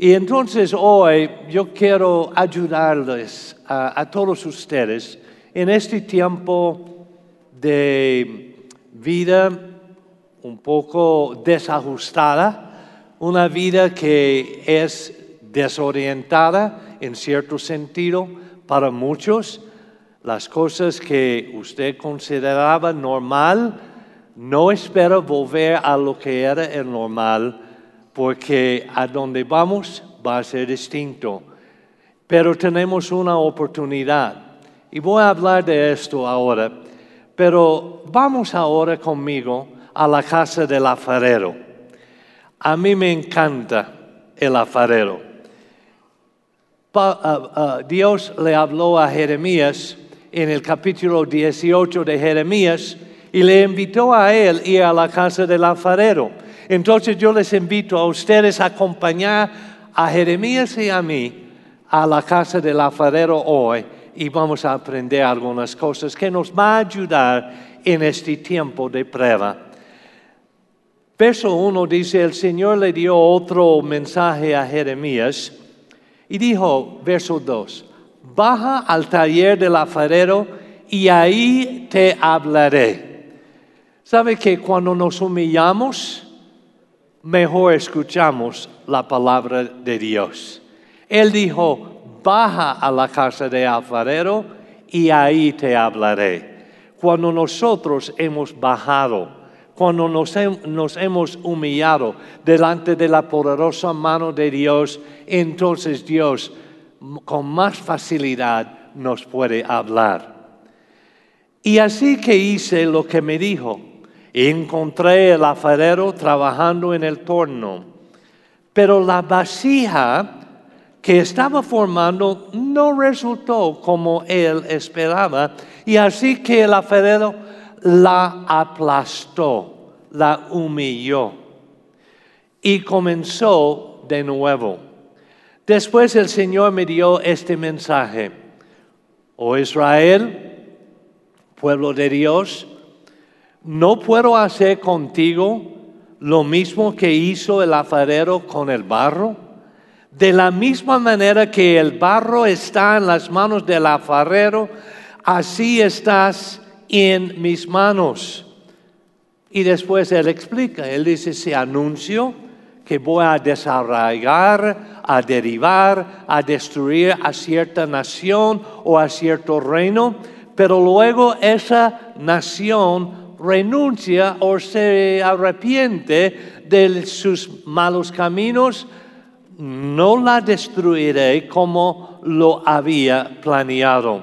Y entonces hoy yo quiero ayudarles a, todos ustedes en este tiempo de vida un poco desajustada, una vida que es desorientada en cierto sentido para muchos. Las cosas que usted consideraba normal, no espera volver a lo que era el normal, porque a donde vamos va a ser distinto. Pero tenemos una oportunidad. Y voy a hablar de esto ahora. Pero vamos ahora conmigo a la casa del alfarero. A mí me encanta el alfarero. Ah, ah, Dios le habló a Jeremías en el capítulo 18 de Jeremías y le invitó a él ir a la casa del alfarero. Entonces yo les invito a ustedes a acompañar a Jeremías y a mí a la casa del alfarero hoy y vamos a aprender algunas cosas que nos va a ayudar en este tiempo de prueba. Verso 1 dice, el Señor le dio otro mensaje a Jeremías y dijo, verso 2, baja al taller del alfarero y ahí te hablaré. ¿Sabe que cuando nos humillamos, mejor escuchamos la palabra de Dios? Él dijo, baja a la casa del alfarero y ahí te hablaré. Cuando nosotros hemos bajado, cuando nos, nos, hemos humillado delante de la poderosa mano de Dios, entonces Dios con más facilidad nos puede hablar. Y así que hice lo que me dijo. Encontré el alfarero trabajando en el torno, pero la vasija que estaba formando no resultó como él esperaba, y así que el alfarero la aplastó, la humilló y comenzó de nuevo. Después el Señor me dio este mensaje. Oh Israel, pueblo de Dios, no puedo hacer contigo lo mismo que hizo el alfarero con el barro. De la misma manera que el barro está en las manos del alfarero, así estás en mis manos. Y después él explica, él dice, se anuncio que voy a desarraigar a derivar, a destruir a cierta nación o a cierto reino, pero luego esa nación renuncia o se arrepiente de sus malos caminos, no la destruiré como lo había planeado.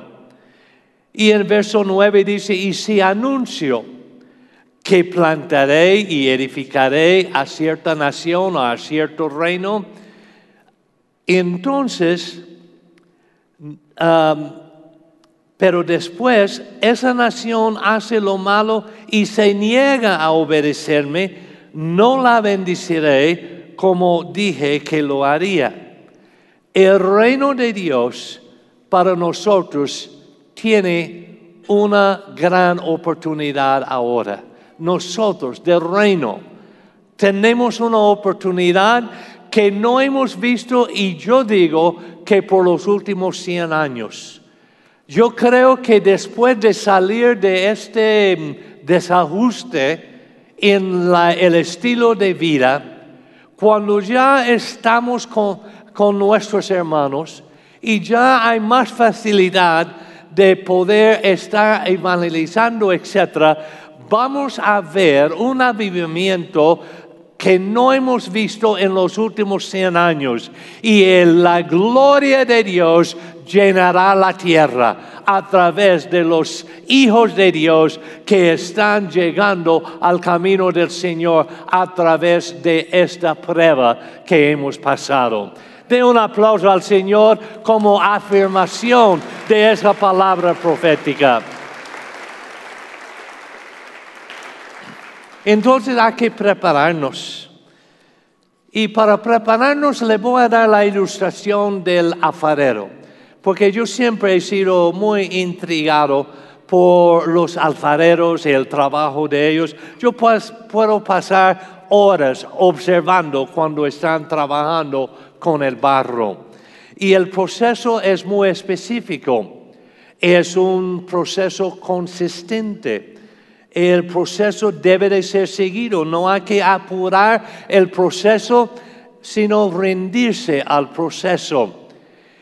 Y el verso 9 dice, y si anuncio que plantaré y edificaré a cierta nación o a cierto reino, entonces, pero después esa nación hace lo malo y se niega a obedecerme, no la bendiciré como dije que lo haría. El reino de Dios para nosotros tiene una gran oportunidad ahora. Nosotros del reino tenemos una oportunidad que no hemos visto y yo digo que por los últimos 100 años. Yo creo que después de salir de este mm, desajuste en el estilo de vida, cuando ya estamos con, con nuestros hermanos y ya hay más facilidad de poder estar evangelizando, etc., vamos a ver un avivamiento que no hemos visto en los últimos 100 años. Y la gloria de Dios llenará la tierra a través de los hijos de Dios que están llegando al camino del Señor a través de esta prueba que hemos pasado. De un aplauso al Señor como afirmación de esa palabra profética. Entonces hay que prepararnos. Y para prepararnos le voy a dar la ilustración del alfarero, porque yo siempre he sido muy intrigado por los alfareros y el trabajo de ellos. Yo puedo pasar horas observando cuando están trabajando con el barro. Y el proceso es muy específico. Es un proceso consistente. El proceso debe de ser seguido. No hay que apurar el proceso, sino rendirse al proceso.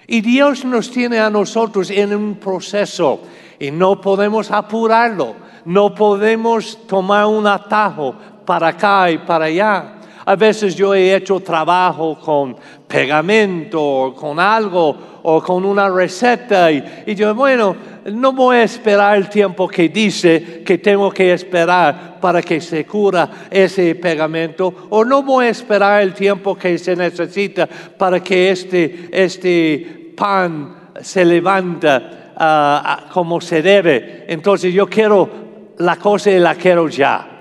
Y Dios nos tiene a nosotros en un proceso y no podemos apurarlo. No podemos tomar un atajo para acá y para allá. A veces yo he hecho trabajo con pegamento o con algo o con una receta y, yo, bueno, no voy a esperar el tiempo que dice que tengo que esperar para que se cura ese pegamento o no voy a esperar el tiempo que se necesita para que este, este pan se levanta ah, como se debe. Entonces yo quiero la cosa y la quiero ya.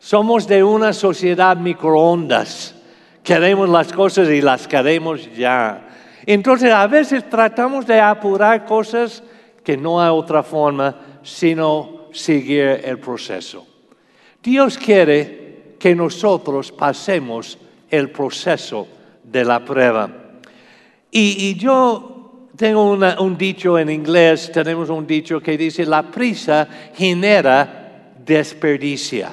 Somos de una sociedad microondas. Queremos las cosas y las queremos ya. Entonces a veces tratamos de apurar cosas que no hay otra forma sino seguir el proceso. Dios quiere que nosotros pasemos el proceso de la prueba. Y, yo tengo un dicho en inglés, tenemos un dicho que dice, la prisa genera desperdicia.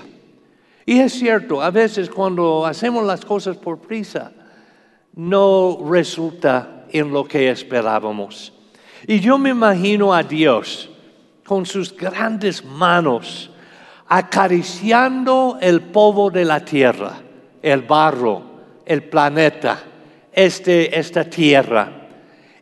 Y es cierto, a veces cuando hacemos las cosas por prisa, no resulta en lo que esperábamos. Y yo me imagino a Dios con sus grandes manos acariciando el polvo de la tierra, el barro, el planeta, este, esta tierra.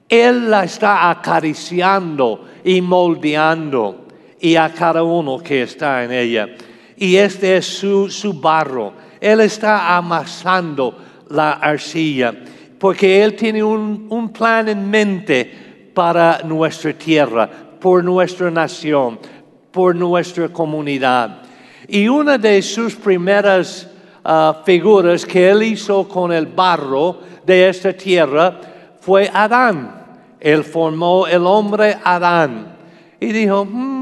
Él la está acariciando y moldeando y a cada uno que está en ella y este es su, barro. Él está amasando la arcilla porque Él tiene un, un plan en mente para nuestra tierra, por nuestra nación, por nuestra comunidad. Y una de sus primeras ah, figuras que Él hizo con el barro de esta tierra fue Adán. Él formó el hombre Adán. Y dijo, hmm,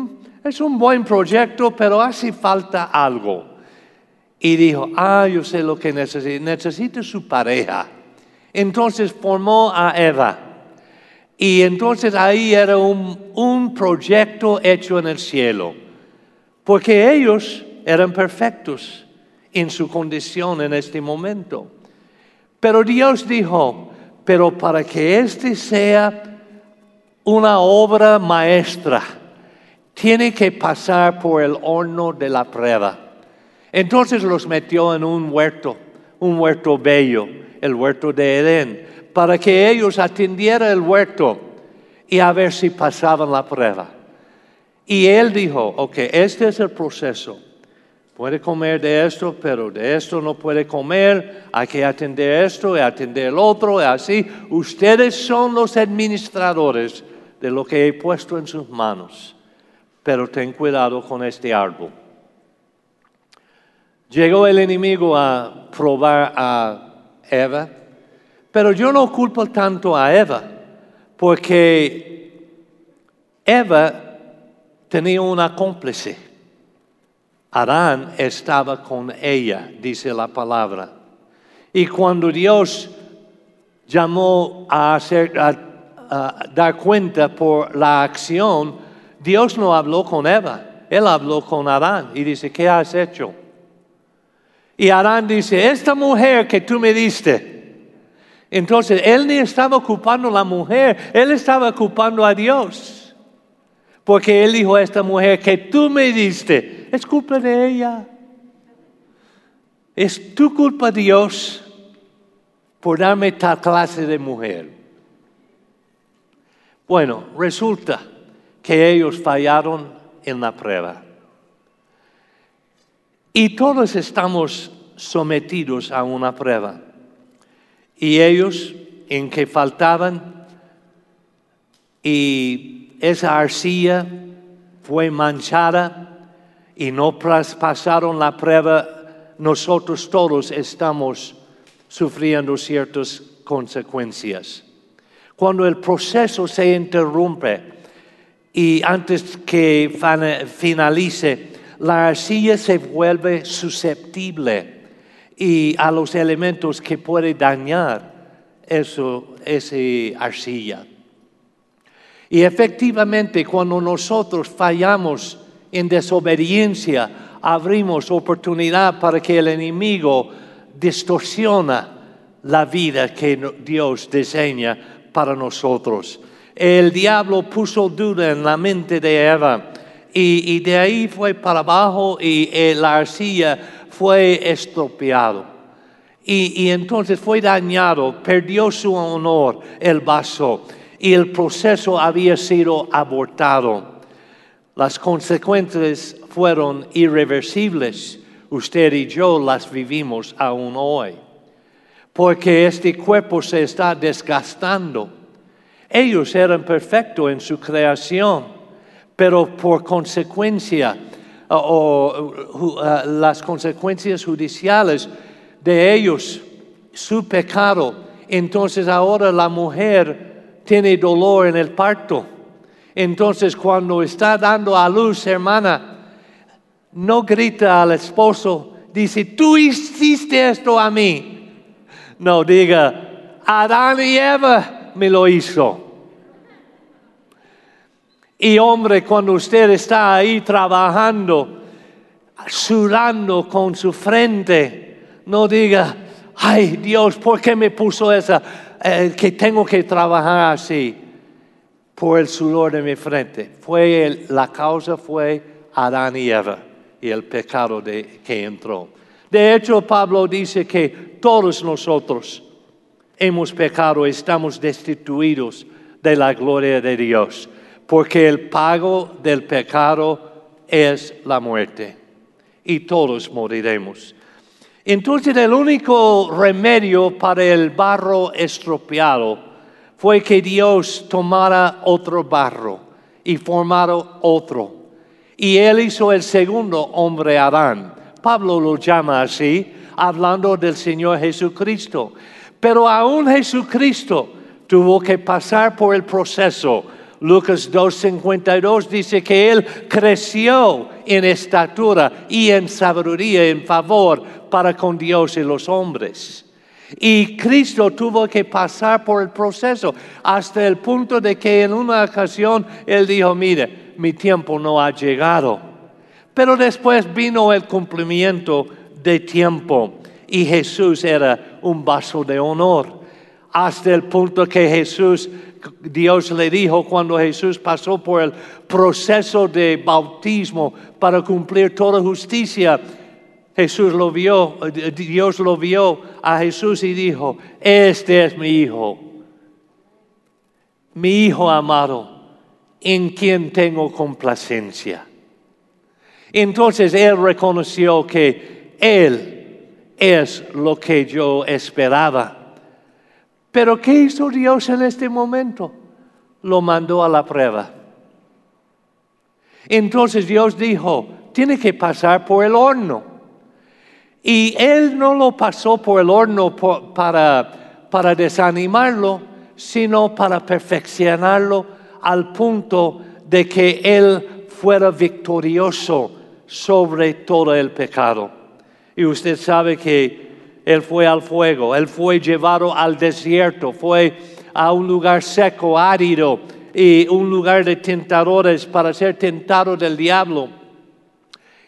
es un buen proyecto, pero hace falta algo. Y dijo, ah, yo sé lo que necesita, necesita su pareja. Entonces formó a Eva. Y entonces ahí era un, un proyecto hecho en el cielo, porque ellos eran perfectos en su condición en este momento. Pero Dios dijo, pero para que este sea una obra maestra, tiene que pasar por el horno de la prueba. Entonces los metió en un huerto, un huerto bello, el huerto de Edén, para que ellos atendieran el huerto y a ver si pasaban la prueba. Y él dijo, ok, este es el proceso. Puede comer de esto, pero de esto no puede comer. Hay que atender esto y atender el otro y así. Ustedes son los administradores de lo que he puesto en sus manos pero ten cuidado con este árbol. Llegó el enemigo a probar a Eva, pero yo no culpo tanto a Eva, porque Eva tenía una cómplice. Adán estaba con ella, dice la palabra. Y cuando Dios llamó a, a dar cuenta por la acción, Dios no habló con Eva, Él habló con Adán y dice, ¿qué has hecho? Y Adán dice, esta mujer que tú me diste. Entonces, él ni estaba ocupando la mujer, él estaba ocupando a Dios. Porque él dijo a esta mujer que tú me diste, es culpa de ella. Es tu culpa, Dios, por darme tal clase de mujer. Bueno, resulta que ellos fallaron en la prueba. Y todos estamos sometidos a una prueba. Y ellos en que faltaban y esa arcilla fue manchada y no pasaron la prueba, nosotros todos estamos sufriendo ciertas consecuencias. Cuando el proceso se interrumpe, y antes que finalice, la arcilla se vuelve susceptible y a los elementos que puede dañar eso, ese arcilla. Y efectivamente cuando nosotros fallamos en desobediencia, abrimos oportunidad para que el enemigo distorsiona la vida que Dios diseña para nosotros. El diablo puso duda en la mente de Eva y, de ahí fue para abajo y eh, la arcilla fue estropeado. Y, y entonces fue dañado, perdió su honor el vaso y el proceso había sido abortado. Las consecuencias fueron irreversibles. Usted y yo las vivimos aún hoy. Porque este cuerpo se está desgastando. Ellos eran perfectos en su creación, pero por consecuencia o, las consecuencias judiciales de ellos, su pecado, entonces ahora la mujer tiene dolor en el parto. Entonces cuando está dando a luz, hermana, no grita al esposo, dice, tú hiciste esto a mí. No, diga, Adán y Eva me lo hizo. Y hombre, cuando usted está ahí trabajando, sudando con su frente, no diga, ay Dios, ¿por qué me puso esa? Eh, que tengo que trabajar así por el sudor de mi frente. Fue la causa fue Adán y Eva y el pecado de, que entró. De hecho, Pablo dice que todos nosotros hemos pecado, estamos destituidos de la gloria de Dios porque el pago del pecado es la muerte y todos moriremos. Entonces el único remedio para el barro estropeado fue que Dios tomara otro barro y formara otro. Y él hizo el segundo hombre Adán. Pablo lo llama así, hablando del Señor Jesucristo. Pero aún Jesucristo tuvo que pasar por el proceso Lucas 2.52 dice que Él creció en estatura y en sabiduría, en favor para con Dios y los hombres. Y Cristo tuvo que pasar por el proceso hasta el punto de que en una ocasión Él dijo, mire, mi tiempo no ha llegado. Pero después vino el cumplimiento de tiempo y Jesús era un vaso de honor. Hasta el punto que Jesús Dios le dijo cuando Jesús pasó por el proceso de bautismo para cumplir toda justicia. Jesús lo vio, Dios lo vio a Jesús y dijo, este es mi hijo, mi hijo amado, en quien tengo complacencia. Entonces él reconoció que él es lo que yo esperaba. Pero ¿qué hizo Dios en este momento? Lo mandó a la prueba. Entonces Dios dijo, tiene que pasar por el horno. Y Él no lo pasó por el horno para, desanimarlo, sino para perfeccionarlo al punto de que Él fuera victorioso sobre todo el pecado. Y usted sabe que él fue al fuego, Él fue llevado al desierto, fue a un lugar seco, árido y un lugar de tentadores para ser tentado del diablo.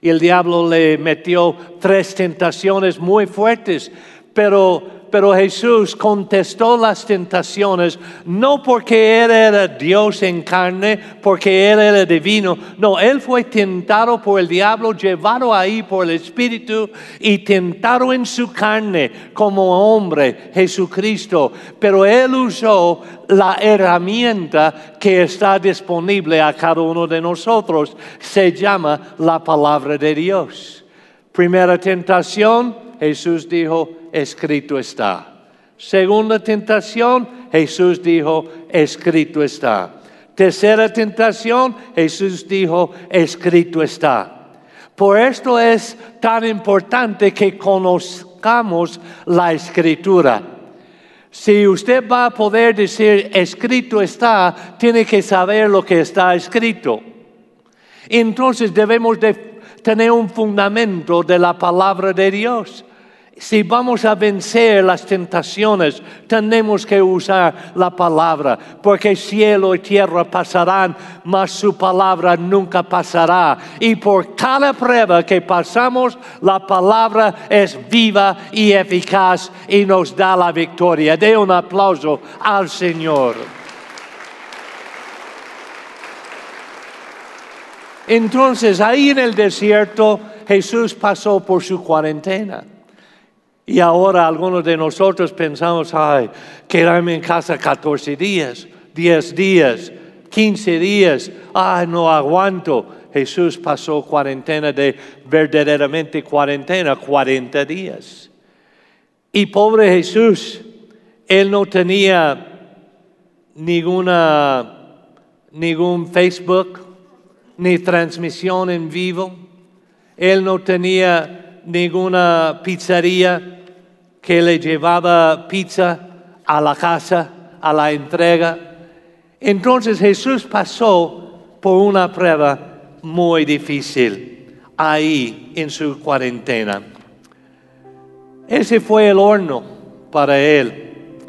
Y el diablo le metió tres tentaciones muy fuertes, pero pero Jesús contestó las tentaciones no porque Él era Dios en carne, porque Él era divino. No, Él fue tentado por el diablo, llevado ahí por el Espíritu y tentado en su carne como hombre, Jesucristo. Pero Él usó la herramienta que está disponible a cada uno de nosotros. Se llama la palabra de Dios. Primera tentación, Jesús dijo, escrito está. Segunda tentación, Jesús dijo, escrito está. Tercera tentación, Jesús dijo, escrito está. Por esto es tan importante que conozcamos la escritura. Si usted va a poder decir escrito está, tiene que saber lo que está escrito. Entonces debemos de tener un fundamento de la palabra de Dios. Si vamos a vencer las tentaciones, tenemos que usar la palabra, porque cielo y tierra pasarán, mas su palabra nunca pasará. Y por cada prueba que pasamos, la palabra es viva y eficaz y nos da la victoria. De un aplauso al Señor. Entonces, ahí en el desierto, Jesús pasó por su cuarentena. Y ahora algunos de nosotros pensamos, ay, quedarme en casa 14 días, 10 días, 15 días, ay, no aguanto. Jesús pasó cuarentena de verdaderamente cuarentena, 40 días. Y pobre Jesús, él no tenía ninguna, ningún Facebook, ni transmisión en vivo. Él no tenía ninguna pizzería que le llevaba pizza a la casa, a la entrega. Entonces Jesús pasó por una prueba muy difícil ahí en su cuarentena. Ese fue el horno para él.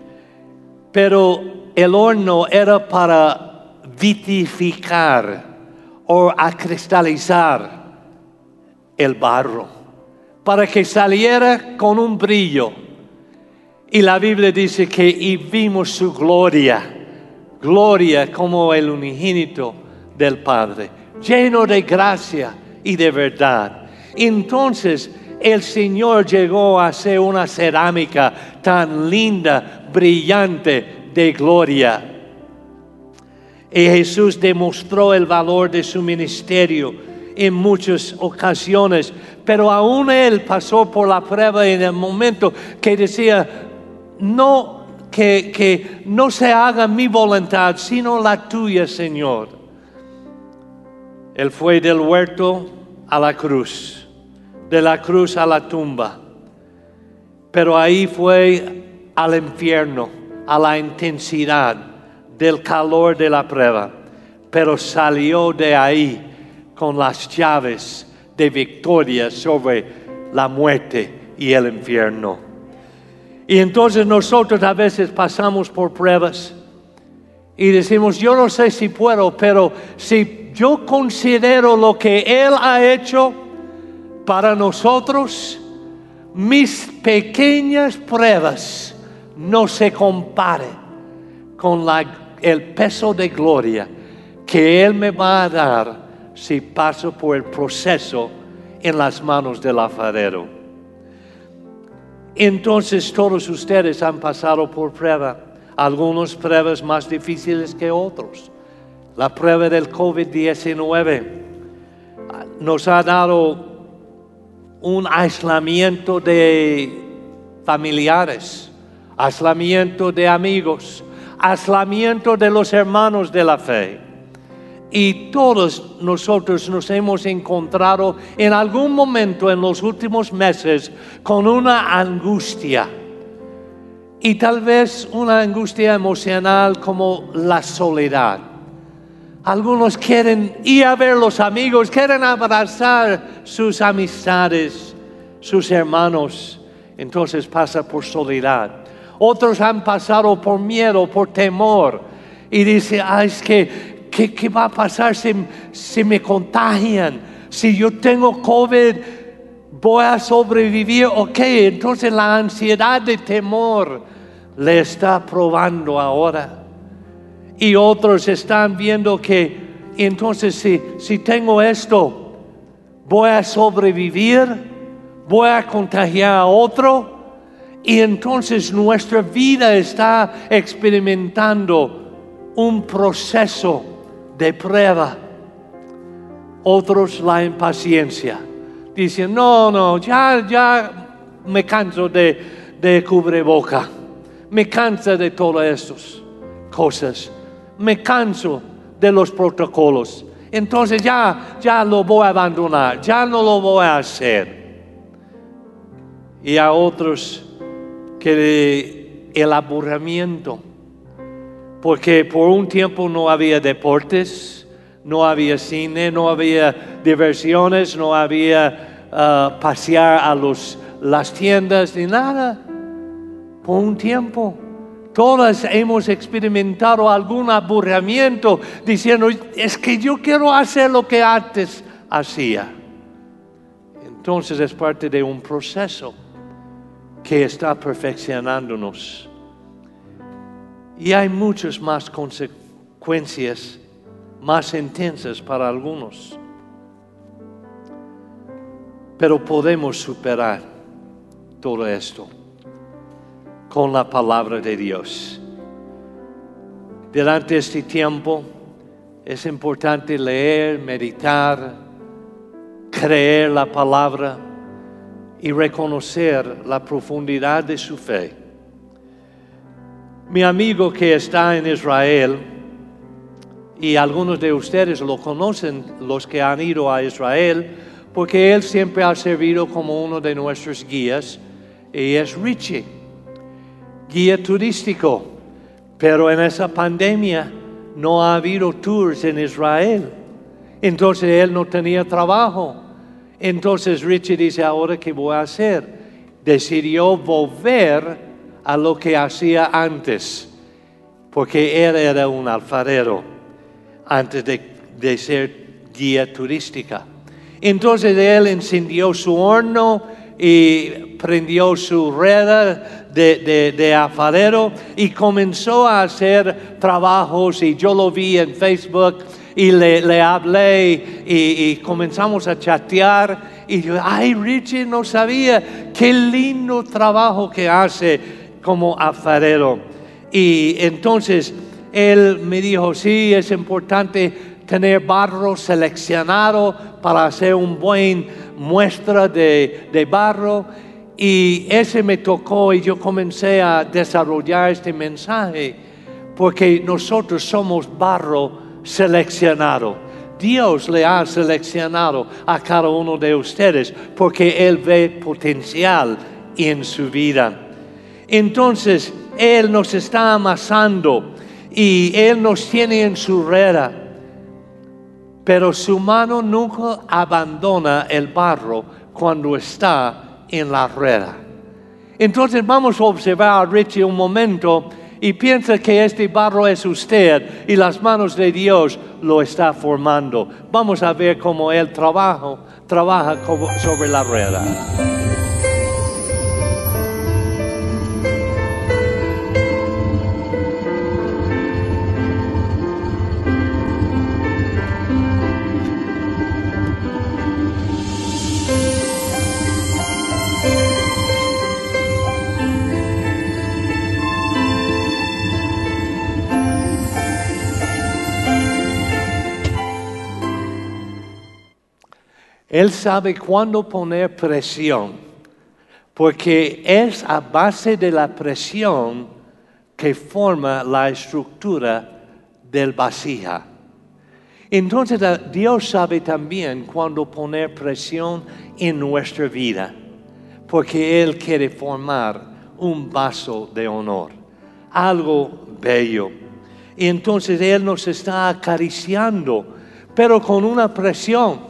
Pero el horno era para vitificar o acristalizar el barro, para que saliera con un brillo y la Biblia dice que y vimos su gloria, gloria como el unigénito del Padre, lleno de gracia y de verdad. Entonces el Señor llegó a ser una cerámica tan linda, brillante de gloria. Y Jesús demostró el valor de su ministerio en muchas ocasiones, pero aún Él pasó por la prueba en el momento que decía, no que, que no se haga mi voluntad, sino la tuya, Señor. Él fue del huerto a la cruz, de la cruz a la tumba, pero ahí fue al infierno, a la intensidad del calor de la prueba, pero salió de ahí con las llaves de victoria sobre la muerte y el infierno. Y entonces nosotros a veces pasamos por pruebas y decimos, yo no sé si puedo, pero si yo considero lo que Él ha hecho para nosotros, mis pequeñas pruebas no se comparen con el peso de gloria que Él me va a dar si paso por el proceso en las manos del alfarero. Entonces todos ustedes han pasado por prueba, algunas pruebas más difíciles que otros. La prueba del COVID-19 nos ha dado un aislamiento de familiares, aislamiento de amigos, aislamiento de los hermanos de la fe. Y todos nosotros nos hemos encontrado en algún momento en los últimos meses con una angustia. Y tal vez una angustia emocional como la soledad. Algunos quieren ir a ver los amigos, quieren abrazar sus amistades, sus hermanos. Entonces pasa por soledad. Otros han pasado por miedo, por temor. Y dice, ah, es que ¿Qué, va a pasar si, me contagian? Si yo tengo COVID, voy a sobrevivir. Ok, entonces la ansiedad de temor le está probando ahora. Y otros están viendo que entonces si, si tengo esto, voy a sobrevivir, voy a contagiar a otro. Y entonces nuestra vida está experimentando un proceso de prueba. Otros la impaciencia. Dicen, no, no, ya, ya me canso de, de cubreboca. Me canso de todas estas cosas. Me canso de los protocolos. Entonces ya, ya lo voy a abandonar. Ya no lo voy a hacer. Y a otros que el aburrimiento porque por un tiempo no había deportes, no había cine, no había diversiones, no había uh, pasear a las tiendas, ni nada, por un tiempo. Todas hemos experimentado algún aburrimiento diciendo, es que yo quiero hacer lo que antes hacía. Entonces es parte de un proceso que está perfeccionándonos. Y hay muchas más consecuencias más intensas para algunos. Pero podemos superar todo esto con la palabra de Dios. Durante este tiempo es importante leer, meditar, creer la palabra y reconocer la profundidad de su fe. Mi amigo que está en Israel, y algunos de ustedes lo conocen, los que han ido a Israel, porque él siempre ha servido como uno de nuestros guías, y es Richie guía turístico, pero en esa pandemia no ha habido tours en Israel. Entonces él no tenía trabajo. Entonces Richie dice, ahora qué voy a hacer? Decidió volver a lo que hacía antes, porque él era un alfarero antes de, de ser guía turística. Entonces él encendió su horno y prendió su rueda de, de, afarero y comenzó a hacer trabajos y yo lo vi en Facebook y le, le hablé y, comenzamos a chatear y yo, ay Richie, no sabía qué lindo trabajo que hace como afarero. Y entonces él me dijo, sí, es importante tener barro seleccionado para hacer un buen muestra de, de barro y ese me tocó y yo comencé a desarrollar este mensaje porque nosotros somos barro seleccionado. Dios le ha seleccionado a cada uno de ustedes porque Él ve potencial en su vida. Entonces, Él nos está amasando y Él nos tiene en su rueda, pero su mano nunca abandona el barro cuando está en la rueda. Entonces vamos a observar a Richie un momento y piensa que este barro es usted y las manos de Dios lo está formando. Vamos a ver cómo él trabaja, trabaja sobre la rueda. Él sabe cuándo poner presión, porque es a base de la presión que forma la estructura del vasija. Entonces Dios sabe también cuándo poner presión en nuestra vida, porque Él quiere formar un vaso de honor, algo bello. Y entonces Él nos está acariciando, pero con una presión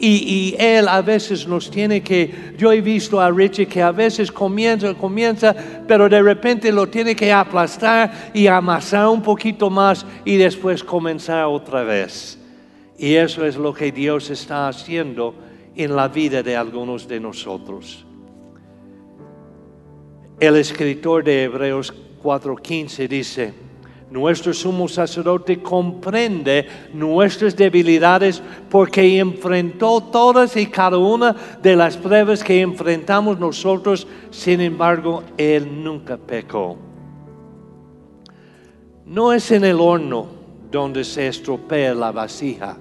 y, Él a veces nos tiene que, yo he visto a Richie que a veces comienza, comienza, pero de repente lo tiene que aplastar y amasar un poquito más y después comenzar otra vez. Y eso es lo que Dios está haciendo en la vida de algunos de nosotros. El escritor de Hebreos 4:15 dice, nuestro sumo sacerdote comprende nuestras debilidades porque enfrentó todas y cada una de las pruebas que enfrentamos nosotros, sin embargo, Él nunca pecó. No es en el horno donde se estropea la vasija,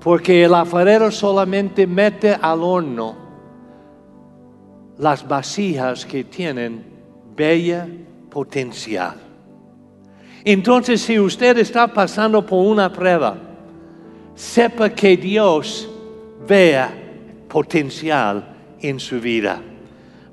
porque el alfarero solamente mete al horno las vasijas que tienen bella potencial. Entonces, si usted está pasando por una prueba, sepa que Dios vea potencial en su vida.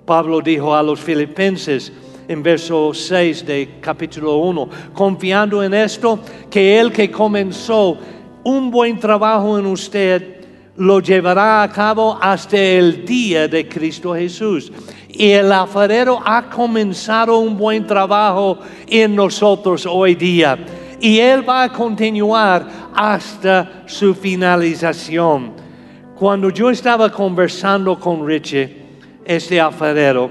Pablo dijo a los filipenses en verso 6 de capítulo 1, confiando en esto, que el que comenzó un buen trabajo en usted, lo llevará a cabo hasta el día de Cristo Jesús. Y el alfarero ha comenzado un buen trabajo en nosotros hoy día. Y Él va a continuar hasta su finalización. Cuando yo estaba conversando con Richie, este alfarero,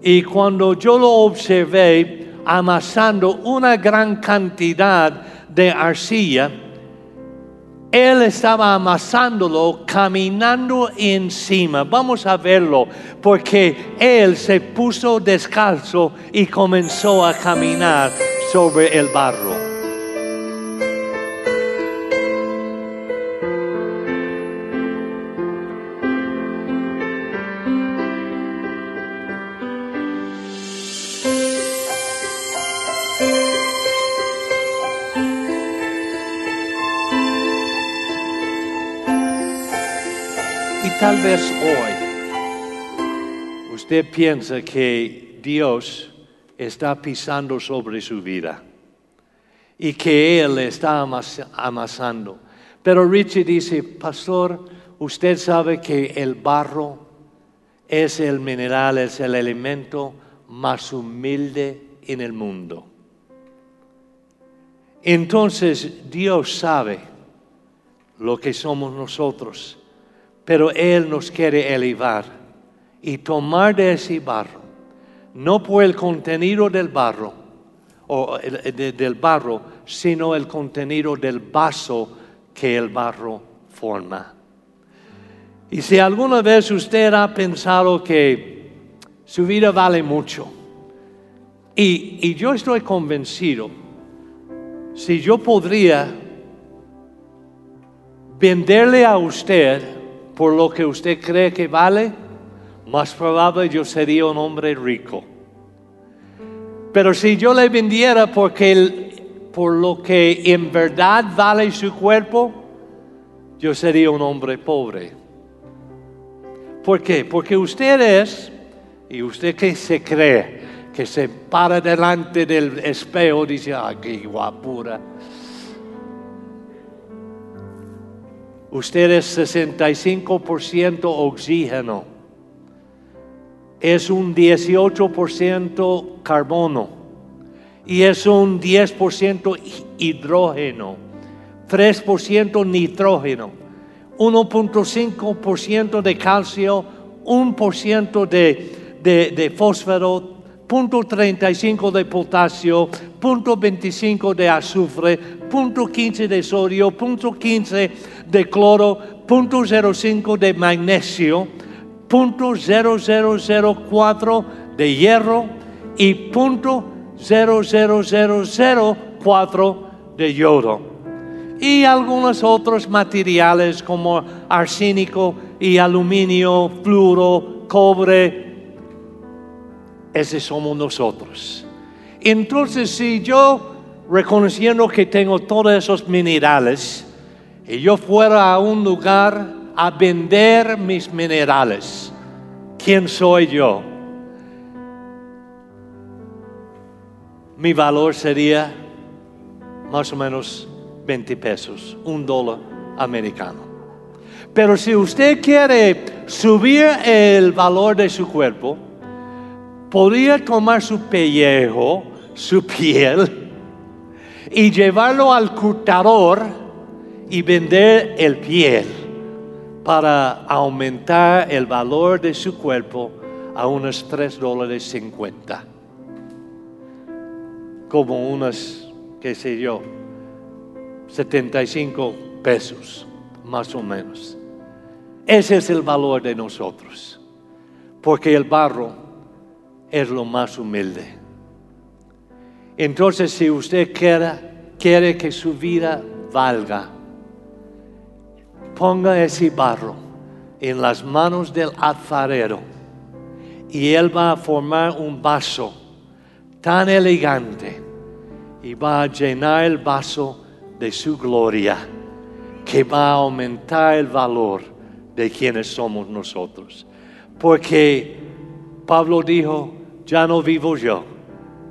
y cuando yo lo observé amasando una gran cantidad de arcilla, él estaba amasándolo, caminando encima. Vamos a verlo, porque él se puso descalzo y comenzó a caminar sobre el barro. Vez hoy usted piensa que Dios está pisando sobre su vida y que Él está amasando. Pero Richie dice, pastor, usted sabe que el barro es el mineral, es el elemento más humilde en el mundo. Entonces Dios sabe lo que somos nosotros pero Él nos quiere elevar y tomar de ese barro, no por el contenido del barro, o del barro, sino el contenido del vaso que el barro forma. Y si alguna vez usted ha pensado que su vida vale mucho, y, y yo estoy convencido, si yo podría venderle a usted por lo que usted cree que vale, más probable yo sería un hombre rico. Pero si yo le vendiera por lo que en verdad vale su cuerpo, yo sería un hombre pobre. ¿Por qué? Porque usted es, y usted que se cree, que se para delante del espejo dice, ah, qué guapura Usted es 65% oxígeno. Es un 18% carbono. Y es un 10% hidrógeno. 3% nitrógeno. 1.5% de calcio. 1% de, de, de fósforo, 0.35 de potasio, 0.25 de azufre, 0.15 de sodio, 0.15 de cloro, 0.05 de magnesio, 0.0004 de hierro y 0.00004 de yodo. Y algunos otros materiales como arsénico y aluminio, fluoro, cobre, ese somos nosotros. Entonces, si yo, reconociendo que tengo todos esos minerales, y yo fuera a un lugar a vender mis minerales, ¿quién soy yo? Mi valor sería más o menos 20 pesos, un dólar americano. Pero si usted quiere subir el valor de su cuerpo, podría tomar su pellejo, su piel, y llevarlo al curtador y vender el piel para aumentar el valor de su cuerpo a unos 3 dólares 50. Como unos, qué sé yo, 75 pesos, más o menos. Ese es el valor de nosotros, porque el barro es lo más humilde. Entonces, si usted quiere, quiere que su vida valga, ponga ese barro en las manos del alfarero y él va a formar un vaso tan elegante y va a llenar el vaso de su gloria que va a aumentar el valor de quienes somos nosotros. Porque Pablo dijo, ya no vivo yo,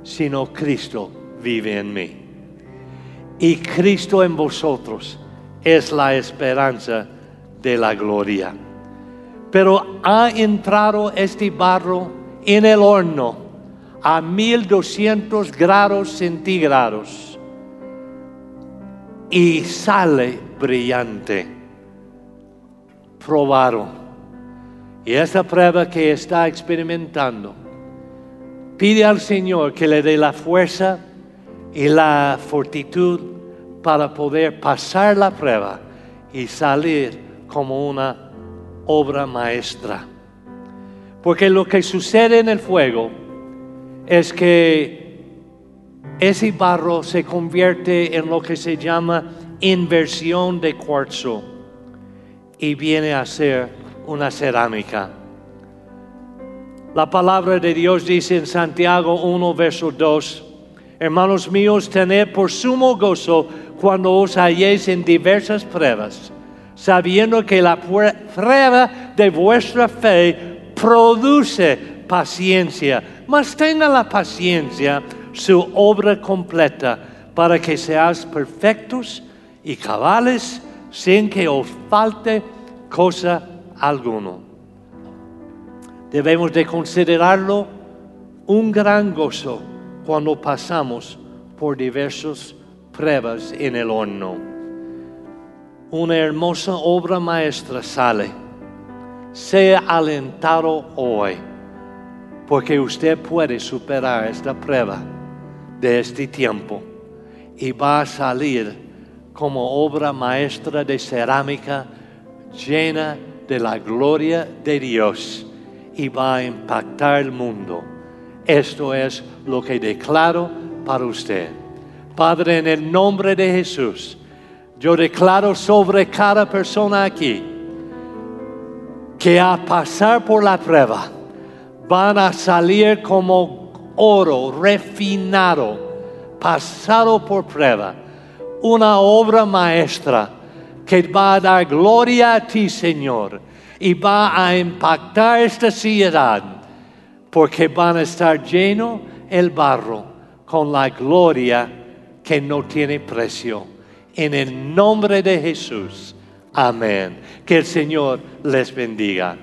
sino Cristo vive en mí. Y Cristo en vosotros es la esperanza de la gloria. Pero ha entrado este barro en el horno a 1200 grados centígrados y sale brillante. Probaron. Y esa prueba que está experimentando, pide al Señor que le dé la fuerza y la fortitud para poder pasar la prueba y salir como una obra maestra. Porque lo que sucede en el fuego es que ese barro se convierte en lo que se llama inversión de cuarzo y viene a ser una cerámica. La palabra de Dios dice en Santiago 1, verso 2, Hermanos míos, tened por sumo gozo cuando os halléis en diversas pruebas, sabiendo que la prueba de vuestra fe produce paciencia. Mas tenga la paciencia su obra completa para que seáis perfectos y cabales sin que os falte cosa alguna. Debemos de considerarlo un gran gozo cuando pasamos por diversas pruebas en el horno. Una hermosa obra maestra sale. Sea alentado hoy, porque usted puede superar esta prueba de este tiempo y va a salir como obra maestra de cerámica llena de la gloria de Dios y va a impactar el mundo esto es lo que declaro para usted. Padre, en el nombre de Jesús, yo declaro sobre cada persona aquí que a pasar por la prueba van a salir como oro refinado, pasado por prueba, una obra maestra que va a dar gloria a ti, Señor, y va a impactar esta ciudad porque van a estar lleno el barro con la gloria que no tiene precio. En el nombre de Jesús. Amén. Que el Señor les bendiga.